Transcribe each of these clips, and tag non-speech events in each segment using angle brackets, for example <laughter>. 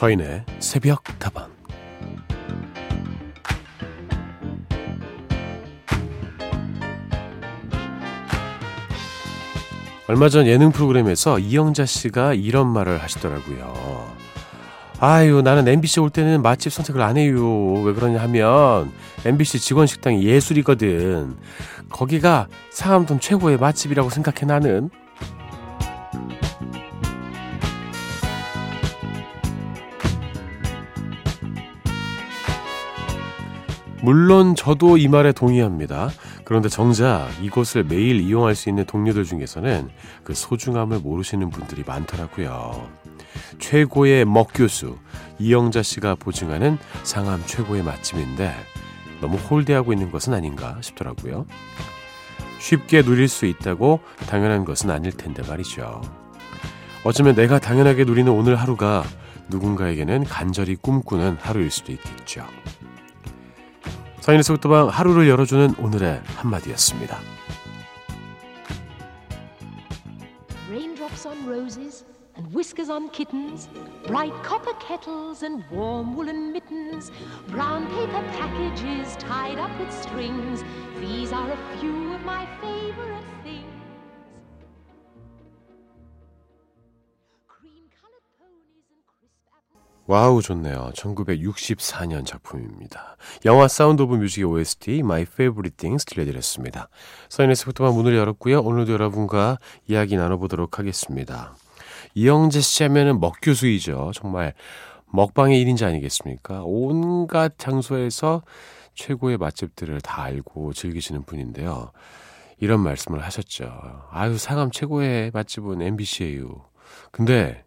서인의 새벽 다방 얼마 전 예능 프로그램에서 이영자 씨가 이런 말을 하시더라고요. 아유, 나는 MBC 올 때는 맛집 선택을 안 해요. 왜 그러냐 하면 MBC 직원 식당이 예술이거든. 거기가 상암동 최고의 맛집이라고 생각해 나는. 물론 저도 이 말에 동의합니다. 그런데 정작 이곳을 매일 이용할 수 있는 동료들 중에서는 그 소중함을 모르시는 분들이 많더라고요. 최고의 먹교수 이영자 씨가 보증하는 상암 최고의 맛집인데 너무 홀대하고 있는 것은 아닌가 싶더라고요. 쉽게 누릴 수 있다고 당연한 것은 아닐 텐데 말이죠. 어쩌면 내가 당연하게 누리는 오늘 하루가 누군가에게는 간절히 꿈꾸는 하루일 수도 있겠죠. 서인의 속도방 하루를 열어주는 오늘의 한마디였습니다. Raindrops on roses and whiskers on kittens, bright copper kettles and warm woolen mittens, brown paper packages tied up with strings. These are a few of my favorite things. 와우 좋네요. 1964년 작품입니다. 영화 사운드 오브 뮤직의 OST My Favorite Things 들려드렸습니다. 서인의 새벽다방 문을 열었고요. 오늘도 여러분과 이야기 나눠보도록 하겠습니다. 이영자 씨 하면은 먹교수이죠. 정말 먹방의 1인자 아니겠습니까? 온갖 장소에서 최고의 맛집들을 다 알고 즐기시는 분인데요. 이런 말씀을 하셨죠. 아유, 상암 최고의 맛집은 MBC예요. 근데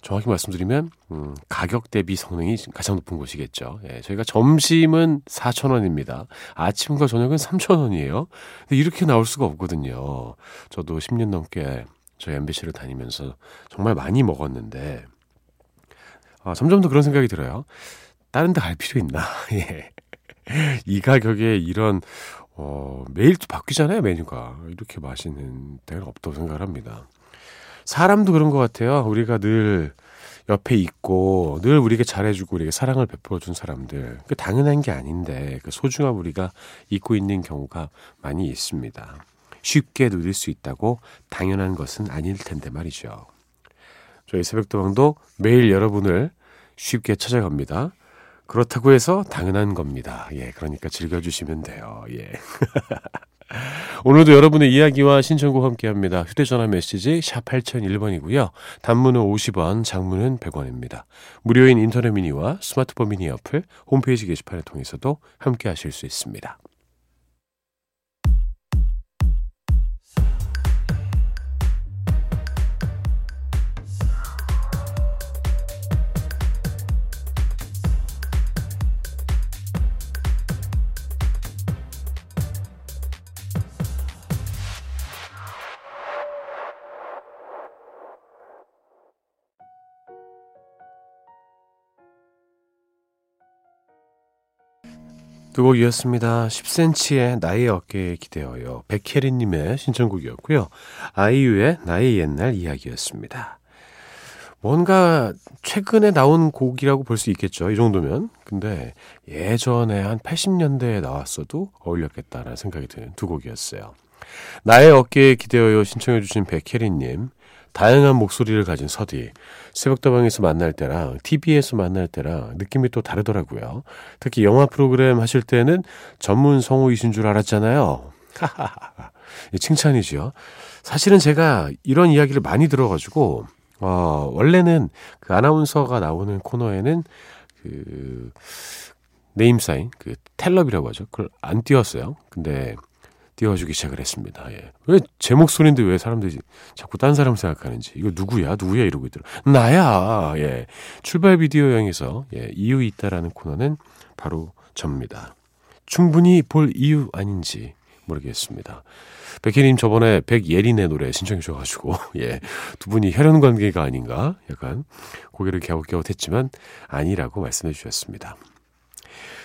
정확히 말씀드리면 음, 가격 대비 성능이 가장 높은 곳이겠죠. 예, 저희가 점심은 4,000원입니다. 아침과 저녁은 3,000원이에요. 근데 이렇게 나올 수가 없거든요. 저도 10년 넘게 저희 MBC를 다니면서 정말 많이 먹었는데 아, 점점 더 그런 생각이 들어요. 다른 데 갈 필요 있나? <laughs> 예. 이 가격에 이런 어, 매일 또 바뀌잖아요, 메뉴가. 이렇게 맛있는 데는 없다고 생각을 합니다. 사람도 그런 것 같아요. 우리가 늘 옆에 있고 늘 우리에게 잘해주고 우리에게 사랑을 베풀어준 사람들 그 당연한 게 아닌데 그 소중함 우리가 잊고 있는 경우가 많이 있습니다. 쉽게 누릴 수 있다고 당연한 것은 아닐 텐데 말이죠. 저희 새벽도방도 매일 여러분을 쉽게 찾아갑니다. 그렇다고 해서 당연한 겁니다. 예, 그러니까 즐겨주시면 돼요. 예. <laughs> 오늘도 여러분의 이야기와 신청곡 함께합니다. 휴대전화 메시지 샵 8001번이고요. 단문은 50원, 장문은 100원입니다. 무료인 인터넷 미니와 스마트폰 미니 어플, 홈페이지 게시판을 통해서도 함께하실 수 있습니다. 두 곡 이었습니다. 10cm의 나의 어깨에 기대어요. 백혜리님의 신청곡이었고요. 아이유의 나의 옛날 이야기였습니다. 뭔가 최근에 나온 곡이라고 볼 수 있겠죠. 이 정도면. 근데 예전에 한 80년대에 나왔어도 어울렸겠다라는 생각이 드는 두 곡이었어요. 나의 어깨에 기대어요 신청해주신 백혜리님. 다양한 목소리를 가진 서디. 새벽다방에서 만날 때랑 TV에서 만날 때랑 느낌이 또 다르더라고요. 특히 영화 프로그램 하실 때는 전문 성우이신 줄 알았잖아요. <laughs> 칭찬이죠. 사실은 제가 이런 이야기를 많이 들어가지고, 어, 원래는 그 아나운서가 나오는 코너에는 그, 네임사인, 그 텔럽이라고 하죠. 그걸 안 띄웠어요. 근데 띄워주기 시작을 했습니다. 예. 왜 제 목소리인데 왜 사람들이 자꾸 딴 사람 생각하는지 이거 누구야 누구야 이러고 있더라. 나야. 예. 출발 비디오 여행에서 예. 이유 있다라는 코너는 바로 접니다. 충분히 볼 이유 아닌지 모르겠습니다. 백희님 저번에 백예린의 노래 신청해 주셔가지고 <laughs> 예. 두 분이 혈연 관계가 아닌가 약간 고개를 갸웃갸웃했지만 아니라고 말씀해 주셨습니다.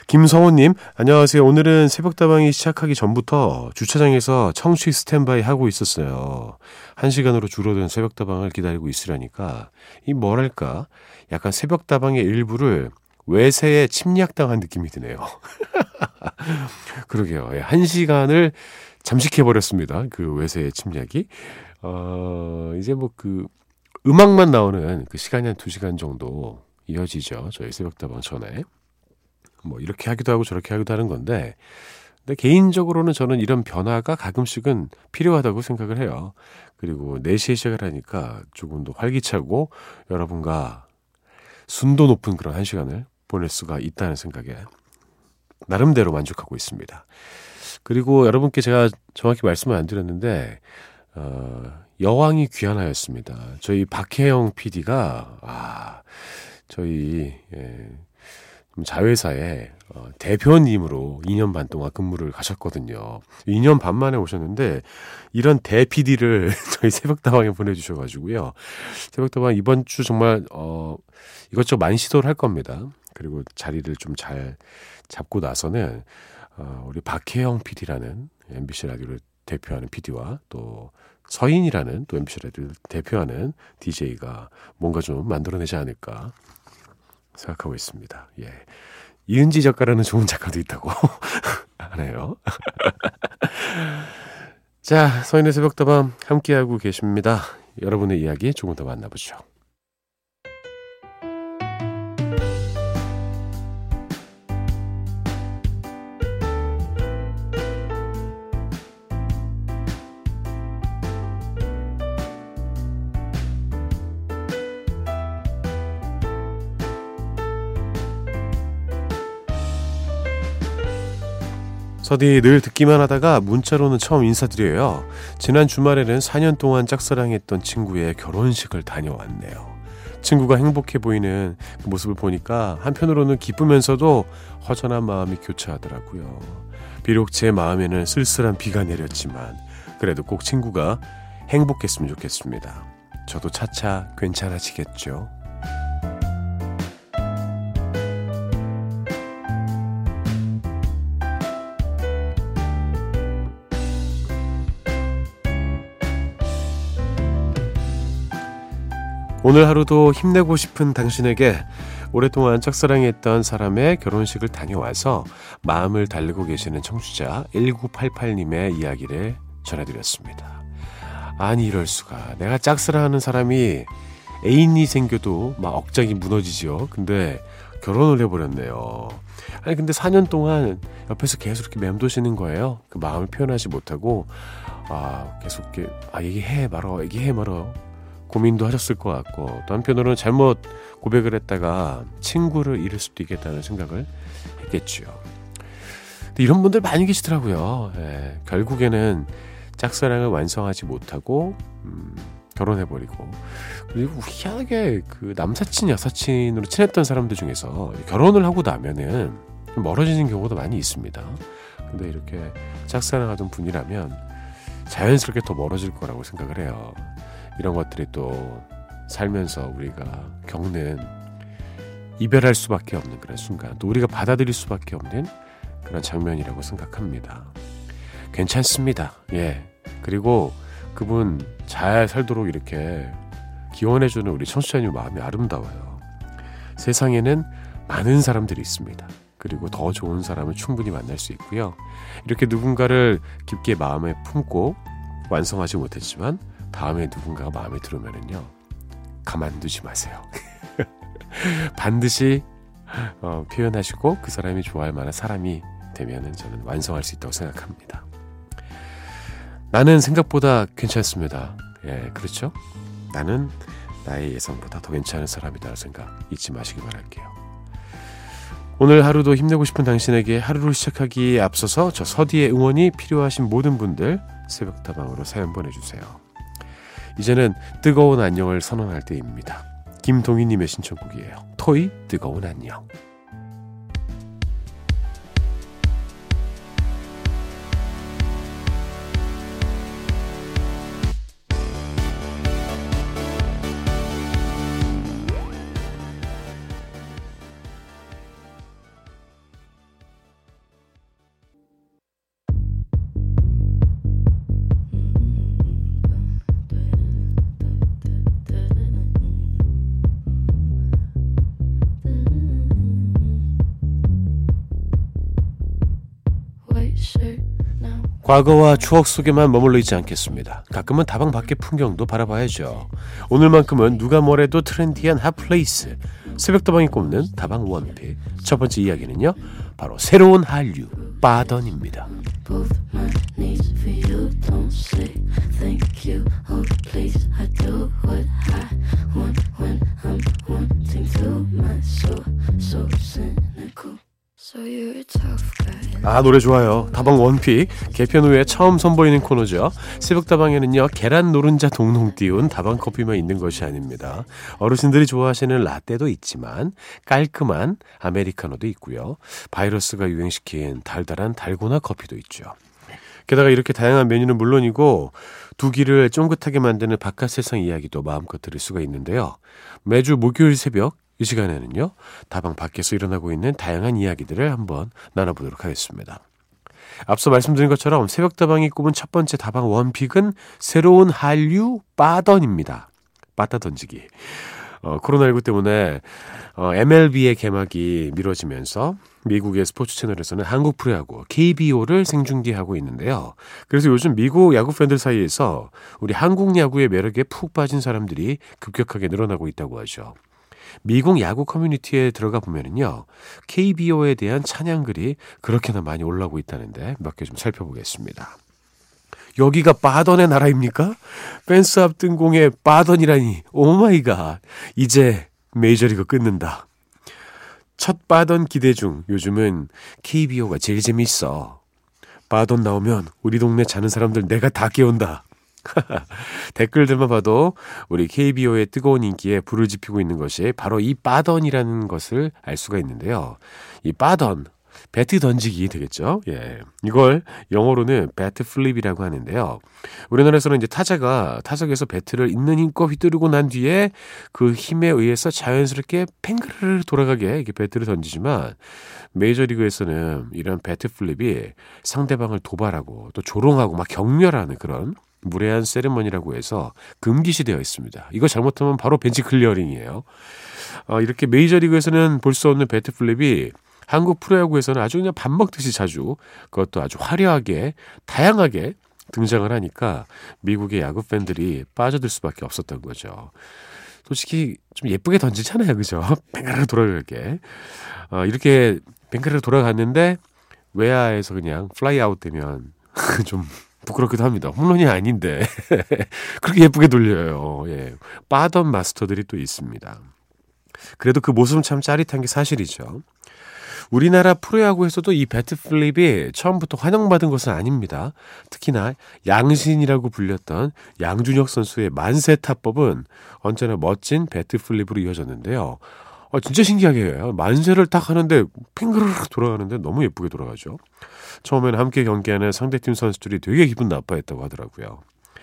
김성호님, 안녕하세요. 오늘은 새벽다방이 시작하기 전부터 주차장에서 청취 스탠바이 하고 있었어요. 한 시간으로 줄어든 새벽다방을 기다리고 있으라니까, 이 뭐랄까, 약간 새벽다방의 일부를 외세에 침략당한 느낌이 드네요. <laughs> 그러게요. 예, 한 시간을 잠식해버렸습니다. 그 외세의 침략이. 어, 이제 뭐 그 음악만 나오는 그 시간이 한두 시간 정도 이어지죠. 저희 새벽다방 전에. 뭐 이렇게 하기도 하고 저렇게 하기도 하는 건데 근데 개인적으로는 저는 이런 변화가 가끔씩은 필요하다고 생각을 해요. 그리고 4시에 시작을 하니까 조금 더 활기차고 여러분과 순도 높은 그런 한 시간을 보낼 수가 있다는 생각에 나름대로 만족하고 있습니다. 그리고 여러분께 제가 정확히 말씀을 안 드렸는데 어, 여왕이 귀환하였습니다. 저희 박혜영 PD가 아 저희 예, 자회사에 어, 대표님으로 2년 반 동안 근무를 가셨거든요. 2년 반 만에 오셨는데 이런 대PD를 <laughs> 저희 새벽다방에 보내주셔가지고요. 새벽다방 이번 주 정말 어, 이것저것 많이 시도를 할 겁니다. 그리고 자리를 좀 잘 잡고 나서는 어, 우리 박혜영 PD라는 MBC 라디오를 대표하는 PD와 또 서인이라는 또 MBC 라디오를 대표하는 DJ가 뭔가 좀 만들어내지 않을까 생각하고 있습니다. 예. 이은지 작가라는 좋은 작가도 있다고 <laughs> 하네요. <laughs> 자, 서인의 새벽다밤 함께하고 계십니다. 여러분의 이야기 조금 더 만나보죠. 서디 늘 듣기만 하다가 문자로는 처음 인사드려요. 지난 주말에는 4년 동안 짝사랑했던 친구의 결혼식을 다녀왔네요. 친구가 행복해 보이는 그 모습을 보니까 한편으로는 기쁘면서도 허전한 마음이 교차하더라고요. 비록 제 마음에는 쓸쓸한 비가 내렸지만 그래도 꼭 친구가 행복했으면 좋겠습니다. 저도 차차 괜찮아지겠죠. 오늘 하루도 힘내고 싶은 당신에게 오랫동안 짝사랑했던 사람의 결혼식을 다녀와서 마음을 달래고 계시는 청취자 1988님의 이야기를 전해드렸습니다. 아니 이럴 수가 내가 짝사랑하는 사람이 애인이 생겨도 막 억장이 무너지죠. 근데 결혼을 해버렸네요. 아니 근데 4년 동안 옆에서 계속 이렇게 맴도시는 거예요. 그 마음을 표현하지 못하고 아 계속 이렇게 아 얘기해 말어 얘기해 말어 고민도 하셨을 것 같고 또 한편으로는 잘못 고백을 했다가 친구를 잃을 수도 있겠다는 생각을 했겠죠. 이런 분들 많이 계시더라고요. 예, 결국에는 짝사랑을 완성하지 못하고 음, 결혼해버리고 그리고 희한하게 그 남사친 여사친으로 친했던 사람들 중에서 결혼을 하고 나면은 멀어지는 경우도 많이 있습니다. 근데 이렇게 짝사랑하던 분이라면 자연스럽게 더 멀어질 거라고 생각을 해요. 이런 것들이 또 살면서 우리가 겪는 이별할 수밖에 없는 그런 순간, 또 우리가 받아들일 수밖에 없는 그런 장면이라고 생각합니다. 괜찮습니다. 예. 그리고 그분 잘 살도록 이렇게 기원해주는 우리 청취자님 마음이 아름다워요. 세상에는 많은 사람들이 있습니다. 그리고 더 좋은 사람을 충분히 만날 수 있고요. 이렇게 누군가를 깊게 마음에 품고 완성하지 못했지만 다음에 누군가가 마음에 들으면은요 가만두지 마세요. <laughs> 반드시 어, 표현하시고 그 사람이 좋아할 만한 사람이 되면은 저는 완성할 수 있다고 생각합니다. 나는 생각보다 괜찮습니다. 예, 그렇죠? 나는 나의 예상보다 더 괜찮은 사람이다 생각 잊지 마시기 바랄게요. 오늘 하루도 힘내고 싶은 당신에게 하루를 시작하기에 앞서서 저 서디의 응원이 필요하신 모든 분들 새벽다방으로 사연 보내주세요. 이제는 뜨거운 안녕을 선언할 때입니다. 김동희님의 신청곡이에요. 토이 뜨거운 안녕. 과거와 추억 속에만 머물러 있지 않겠습니다. 가끔은 다방 밖의 풍경도 바라봐야죠. 오늘만큼은 누가 뭐래도 trendy한 hot place 새벽다방이 꼽는 다방 one pick 첫 번째 이야기는요. 바로 새로운 한류 빠던입니다. 아 노래 좋아요. 다방 원픽 개편 후에 처음 선보이는 코너죠. 새벽다방에는요 계란 노른자 동동 띄운 다방 커피만 있는 것이 아닙니다. 어르신들이 좋아하시는 라떼도 있지만 깔끔한 아메리카노도 있고요. 바이러스가 유행시킨 달달한 달고나 커피도 있죠. 게다가 이렇게 다양한 메뉴는 물론이고 두 귀를 쫑긋하게 만드는 바깥 세상 이야기도 마음껏 들을 수가 있는데요. 매주 목요일 새벽 이 시간에는요, 다방 밖에서 일어나고 있는 다양한 이야기들을 한번 나눠보도록 하겠습니다. 앞서 말씀드린 것처럼 새벽다방이 꼽은 첫 번째 다방 원픽은 새로운 한류 빠던입니다. 빠따 던지기. 어, 코로나19 때문에 어, MLB의 개막이 미뤄지면서 미국의 스포츠 채널에서는 한국 프로야구 KBO를 생중계하고 있는데요. 그래서 요즘 미국 야구 팬들 사이에서 우리 한국 야구의 매력에 푹 빠진 사람들이 급격하게 늘어나고 있다고 하죠. 미국 야구 커뮤니티에 들어가 보면은요, KBO에 대한 찬양글이 그렇게나 많이 올라오고 있다는데 몇 개 좀 살펴보겠습니다. 여기가 빠던의 나라입니까? 펜스 앞 뜬공에 빠던이라니, oh my god. 이제 메이저리그 끊는다. 첫 빠던 기대 중 요즘은 KBO가 제일 재밌어. 빠던 나오면 우리 동네 자는 사람들 내가 다 깨운다. <laughs> 댓글들만 봐도 우리 KBO의 뜨거운 인기에 불을 지피고 있는 것이 바로 이 빠던이라는 것을 알 수가 있는데요. 이 빠던, 배트 던지기 되겠죠. 예. 이걸 영어로는 bat flip이라고 하는데요. 우리나라에서는 이제 타자가 타석에서 배트를 있는 힘껏 휘두르고 난 뒤에 그 힘에 의해서 자연스럽게 팽그르르 돌아가게 이렇게 배트를 던지지만 메이저리그에서는 이런 bat flip이 상대방을 도발하고 또 조롱하고 막 경멸하는 그런 무례한 세레머니라고 해서 금기시되어 있습니다. 이거 잘못하면 바로 bench clearing이에요. 어, 이렇게 메이저리그에서는 볼 수 없는 bat flip이 한국 프로야구에서는 아주 그냥 밥 먹듯이 자주 그것도 아주 화려하게 다양하게 등장을 하니까 미국의 야구 팬들이 빠져들 수밖에 없었던 거죠. 솔직히 좀 예쁘게 던지잖아요, 그죠? <laughs> 뱅그르 돌아가게 어, 이렇게 뱅그르 돌아갔는데 외야에서 그냥 플라이 아웃 되면 <laughs> 좀 부끄럽기도 합니다. 홈런이 아닌데 <laughs> 그렇게 예쁘게 돌려요. 예. 빠던 마스터들이 또 있습니다. 그래도 그 모습은 참 짜릿한 게 사실이죠. 우리나라 프로야구에서도 이 bat flip이 처음부터 환영받은 것은 아닙니다. 특히나 양신이라고 불렸던 양준혁 선수의 만세 타법은 언제나 멋진 bat flip으로 이어졌는데요. 아, 진짜 신기하게. 만세를 딱 하는데 핑그르르 돌아가는데 너무 예쁘게 돌아가죠. 처음에는 함께 경기하는 상대팀 선수들이 되게 기분 나빠했다고 하더라고요.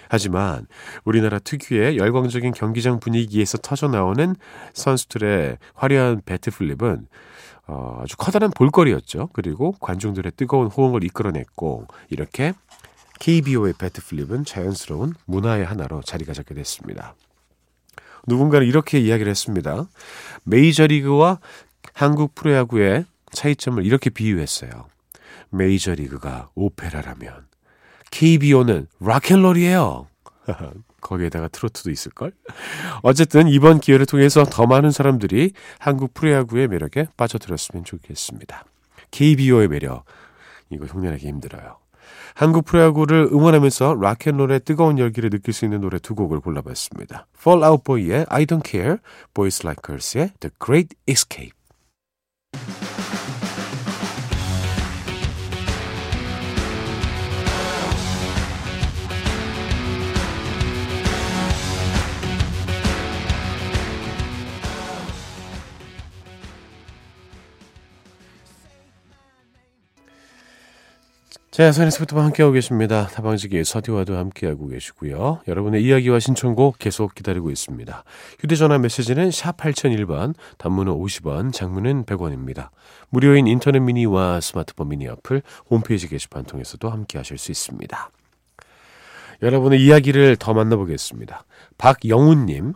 하지만 우리나라 특유의 열광적인 경기장 분위기에서 터져 나오는 선수들의 화려한 배트 플립은 어, 아주 커다란 볼거리였죠. 그리고 관중들의 뜨거운 호응을 이끌어냈고 이렇게 KBO의 배트 플립은 자연스러운 문화의 하나로 자리가 잡게 됐습니다. 누군가는 이렇게 이야기를 했습니다. 메이저리그와 한국 프로야구의 차이점을 이렇게 비유했어요. 메이저리그가 오페라라면 KBO는 rock and roll이에요. <laughs> 거기에다가 트로트도 있을걸? 어쨌든 이번 기회를 통해서 더 많은 사람들이 한국 프로야구의 매력에 빠져들었으면 좋겠습니다. KBO의 매력, 이거 흉내내기 힘들어요. 한국 프로야구를 응원하면서 rock and roll의 뜨거운 열기를 느낄 수 있는 노래 두 곡을 골라봤습니다. Fall Out Boy의 I Don't Care, Boys Like Girls의 The Great Escape. 자, 선에서부터 함께하고 계십니다. 타방지기 서디와도 함께하고 계시고요. 여러분의 이야기와 신청곡 계속 기다리고 있습니다. 휴대전화 메시지는 샵 8001번, 단문은 50원, 장문은 100원입니다. 무료인 인터넷 미니와 스마트폰 미니 어플, 홈페이지 게시판 통해서도 함께하실 수 있습니다. 여러분의 이야기를 더 만나보겠습니다. 박영훈님,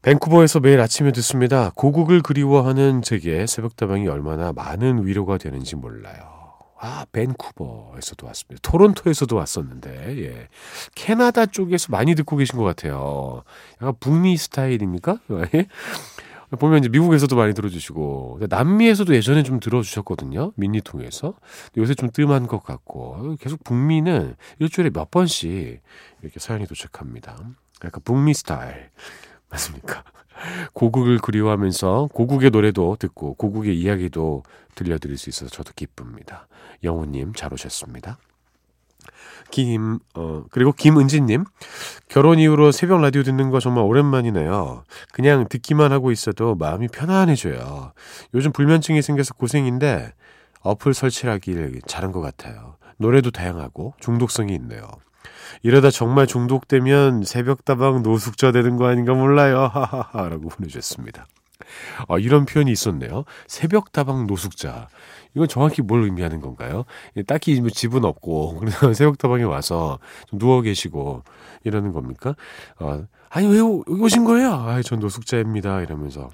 밴쿠버에서 매일 아침에 듣습니다. 고국을 그리워하는 제게 새벽다방이 얼마나 많은 위로가 되는지 몰라요. 아, 밴쿠버에서도 왔습니다. 토론토에서도 왔었는데, 예. 캐나다 쪽에서 많이 듣고 계신 것 같아요. 약간 북미 스타일입니까? <laughs> 예. 보면 이제 미국에서도 많이 들어주시고 남미에서도 예전에 좀 들어주셨거든요 미니 통해서 요새 좀 뜸한 것 같고 계속 북미는 일주일에 몇 번씩 이렇게 사연이 도착합니다 약간 북미 스타일 맞습니까? <laughs> 고국을 그리워하면서 고국의 노래도 듣고 고국의 이야기도 들려드릴 수 있어서 저도 기쁩니다. 영호님 잘 오셨습니다. 김, 어, 그리고 김은지님. 결혼 이후로 새벽 라디오 듣는 거 정말 오랜만이네요. 그냥 듣기만 하고 있어도 마음이 편안해져요. 요즘 불면증이 생겨서 고생인데 어플 설치하길 잘한 것 같아요. 노래도 다양하고 중독성이 있네요. 이러다 정말 중독되면 새벽다방 노숙자 되는 거 아닌가 몰라요. 하하하. 라고 보내주셨습니다. 아, 이런 표현이 있었네요. 새벽다방 노숙자. 이건 정확히 뭘 의미하는 건가요? 예, 딱히 뭐 집은 없고, <laughs> 그래서 새벽다방에 와서 좀 누워 계시고, 이러는 겁니까? 어, 아니, 왜 오신 거예요? 아, 전 노숙자입니다. 이러면서.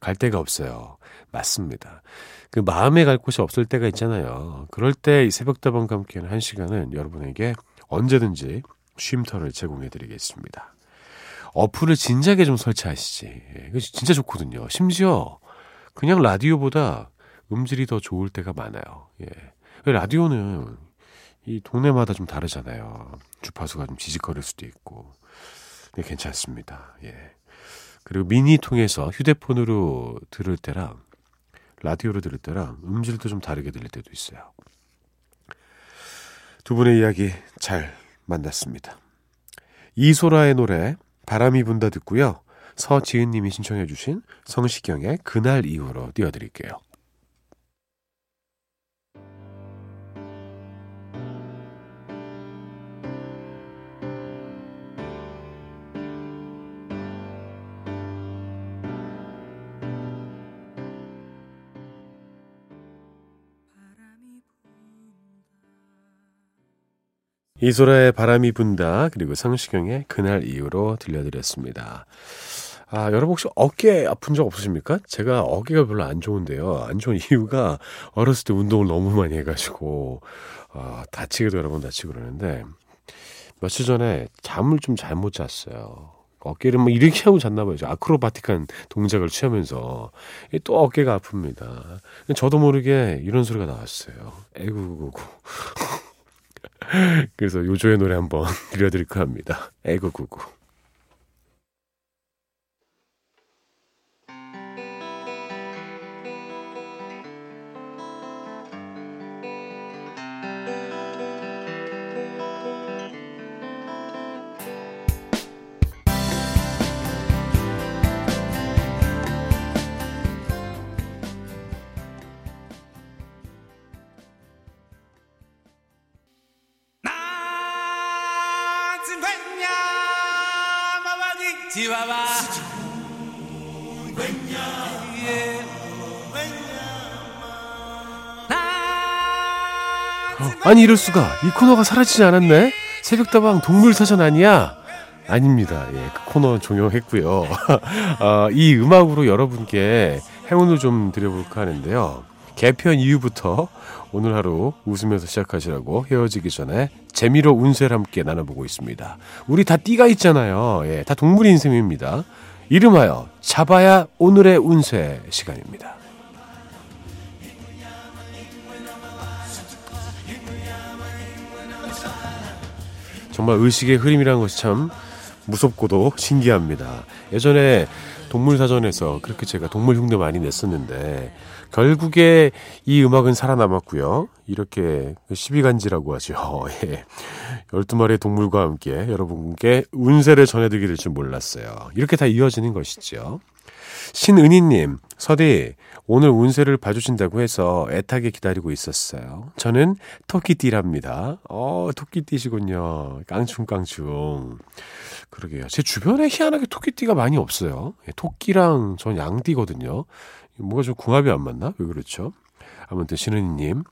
갈 데가 없어요. 맞습니다. 그 마음에 갈 곳이 없을 때가 있잖아요. 그럴 때이 새벽다방과 함께하는 한 시간은 여러분에게 언제든지 쉼터를 제공해 드리겠습니다. 어플을 진작에 좀 설치하시지. 예, 이거 진짜 좋거든요. 심지어 그냥 라디오보다 음질이 더 좋을 때가 많아요. 예. 라디오는 이 동네마다 좀 다르잖아요. 주파수가 좀 지직거릴 수도 있고. 네, 괜찮습니다. 예. 그리고 미니 통해서 휴대폰으로 들을 때랑 라디오로 들을 때랑 음질도 좀 다르게 들릴 때도 있어요. 두 분의 이야기 잘 만났습니다. 이소라의 노래 바람이 분다 듣고요. 서지은 님이 신청해 주신 성시경의 그날 이후로 띄워드릴게요. 이소라의 바람이 분다 그리고 성시경의 그날 이후로 들려드렸습니다. 아, 여러분 혹시 어깨 아픈 적 없으십니까? 제가 어깨가 별로 안 좋은데요. 안 좋은 이유가 어렸을 때 운동을 너무 많이 해가지고 아, 다치기도 여러 번 다치고 그러는데 며칠 전에 잠을 좀 잘못 잤어요. 어깨를 뭐 이렇게 하고 잤나 봐요. 아크로바틱한 동작을 취하면서 또 어깨가 아픕니다. 저도 모르게 이런 소리가 나왔어요. 에구구구. 그래서 요조의 노래 한번 <laughs> 들려드릴까 합니다. 에구구 구. 아니 이럴 수가. 이 코너가 사라지지 않았네? 새벽다방 동물사전 아니야? 아닙니다. 예, 그 코너 종영했고요. <laughs> 아, 이 음악으로 여러분께 행운을 좀 드려볼까 하는데요 개편 이후부터 오늘 하루 웃으면서 시작하시라고 헤어지기 전에 재미로 운세를 함께 나눠보고 있습니다. 우리 다 띠가 있잖아요. 예, 다 동물인 셈입니다. 이름하여 잡아야 오늘의 운세 시간입니다. 정말 의식의 흐름이라는 것이 참 무섭고도 신기합니다. 예전에 동물사전에서 그렇게 제가 동물 흉내 많이 냈었는데 결국에 이 음악은 살아남았고요. 이렇게 12간지라고 하죠. <laughs> 예. 12마리의 동물과 함께 여러분께 운세를 전해드리게 될줄 몰랐어요. 이렇게 다 이어지는 것이죠. 신은희님, 서디, 오늘 운세를 봐주신다고 해서 애타게 기다리고 있었어요. 저는 토끼띠랍니다. 어, 토끼띠시군요. 깡충깡충. 그러게요. 제 주변에 희한하게 토끼띠가 많이 없어요. 예, 토끼랑 전 양띠거든요. 뭐가 좀 궁합이 안 맞나? 왜 그렇죠? 아무튼 신은희님,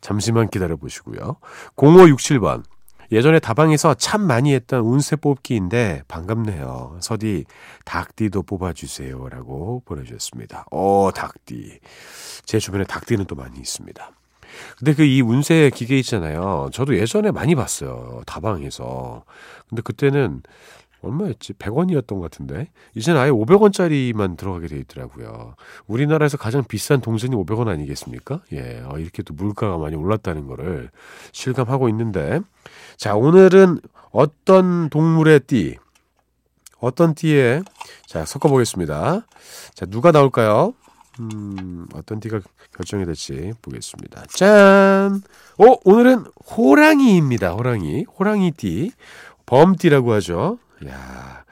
잠시만 기다려 보시고요. 0567번. 예전에 다방에서 참 많이 했던 운세 뽑기인데 반갑네요. 서디 닭띠도 뽑아주세요라고 보내주셨습니다. 어 닭띠 제 주변에 닭띠는 또 많이 있습니다. 근데 그 이 운세 기계 있잖아요. 저도 예전에 많이 봤어요. 다방에서. 근데 그때는 얼마였지? 100원이었던 것 같은데. 이제는 아예 500원짜리만 들어가게 돼 있더라고요. 우리나라에서 가장 비싼 동전이 500원 아니겠습니까? 예. 어, 이렇게 또 물가가 많이 올랐다는 거를 실감하고 있는데. 자, 오늘은 어떤 동물의 띠, 어떤 띠에, 자, 섞어보겠습니다. 자, 누가 나올까요? 음, 어떤 띠가 결정이 될지 보겠습니다. 짠! 오, 오늘은 호랑이입니다. 호랑이. 호랑이 띠. 범띠라고 하죠. 야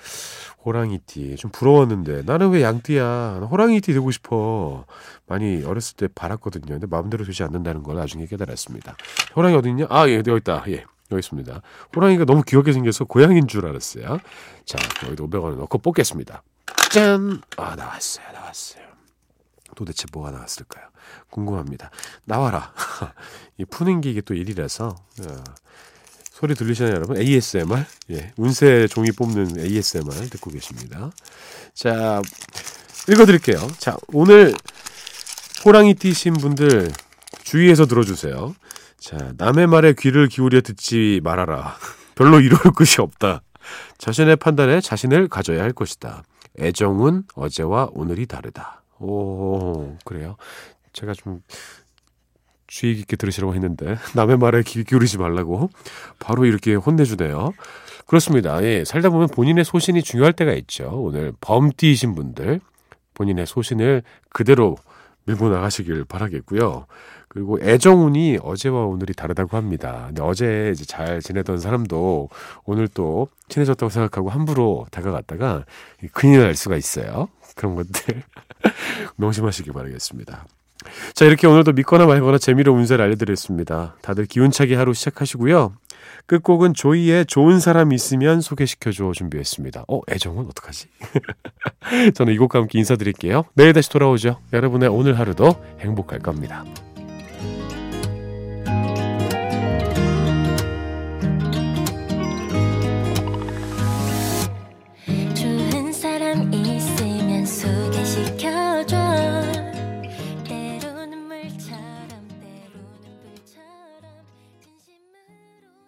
호랑이띠. 좀 부러웠는데. 나는 왜 양띠야? 호랑이띠 되고 싶어. 많이 어렸을 때 바랐거든요. 근데 마음대로 되지 않는다는 걸 나중에 깨달았습니다. 호랑이 어디 있냐? 아, 예, 여기 있다. 예. 여기 있습니다. 호랑이가 너무 귀엽게 생겨서 고양인 줄 알았어요. 자, 여기도 500원을 넣고 뽑겠습니다. 짠! 아, 나왔어요. 나왔어요. 도대체 뭐가 나왔을까요? 궁금합니다. 나와라. <laughs> 이 푸는 게 이게 또 일이라서. 어. 소리 들리시나요, 여러분? ASMR? 예. 운세 종이 뽑는 ASMR 듣고 계십니다. 자, 읽어드릴게요. 자, 오늘 호랑이 띠신 분들 주의해서 들어주세요. 자, 남의 말에 귀를 기울여 듣지 말아라. <laughs> 별로 이룰 것이 없다. 자신의 판단에 자신을 가져야 할 것이다. 애정은 어제와 오늘이 다르다. 오, 그래요. 제가 좀 주의 깊게 들으시라고 했는데 <laughs> 남의 말에 귀 기울이지 말라고 바로 이렇게 혼내주네요. 그렇습니다. 예, 살다 보면 본인의 소신이 중요할 때가 있죠. 오늘 범띠이신 분들 본인의 소신을 그대로 밀고 나가시길 바라겠고요. 그리고 애정운이 어제와 오늘이 다르다고 합니다. 근데 어제 이제 잘 지내던 사람도 오늘 또 친해졌다고 생각하고 함부로 다가갔다가 큰일 날 수가 있어요. 그런 것들 <laughs> 명심하시기 바라겠습니다. 자, 이렇게 오늘도 믿거나 말거나 재미로 운세를 알려드렸습니다. 다들 기운차게 하루 시작하시고요. 끝곡은 조이의 좋은 사람 있으면 소개시켜줘 준비했습니다. 어, 애정은 어떡하지? <laughs> 저는 이 곡과 함께 인사드릴게요. 내일 다시 돌아오죠. 여러분의 오늘 하루도 행복할 겁니다.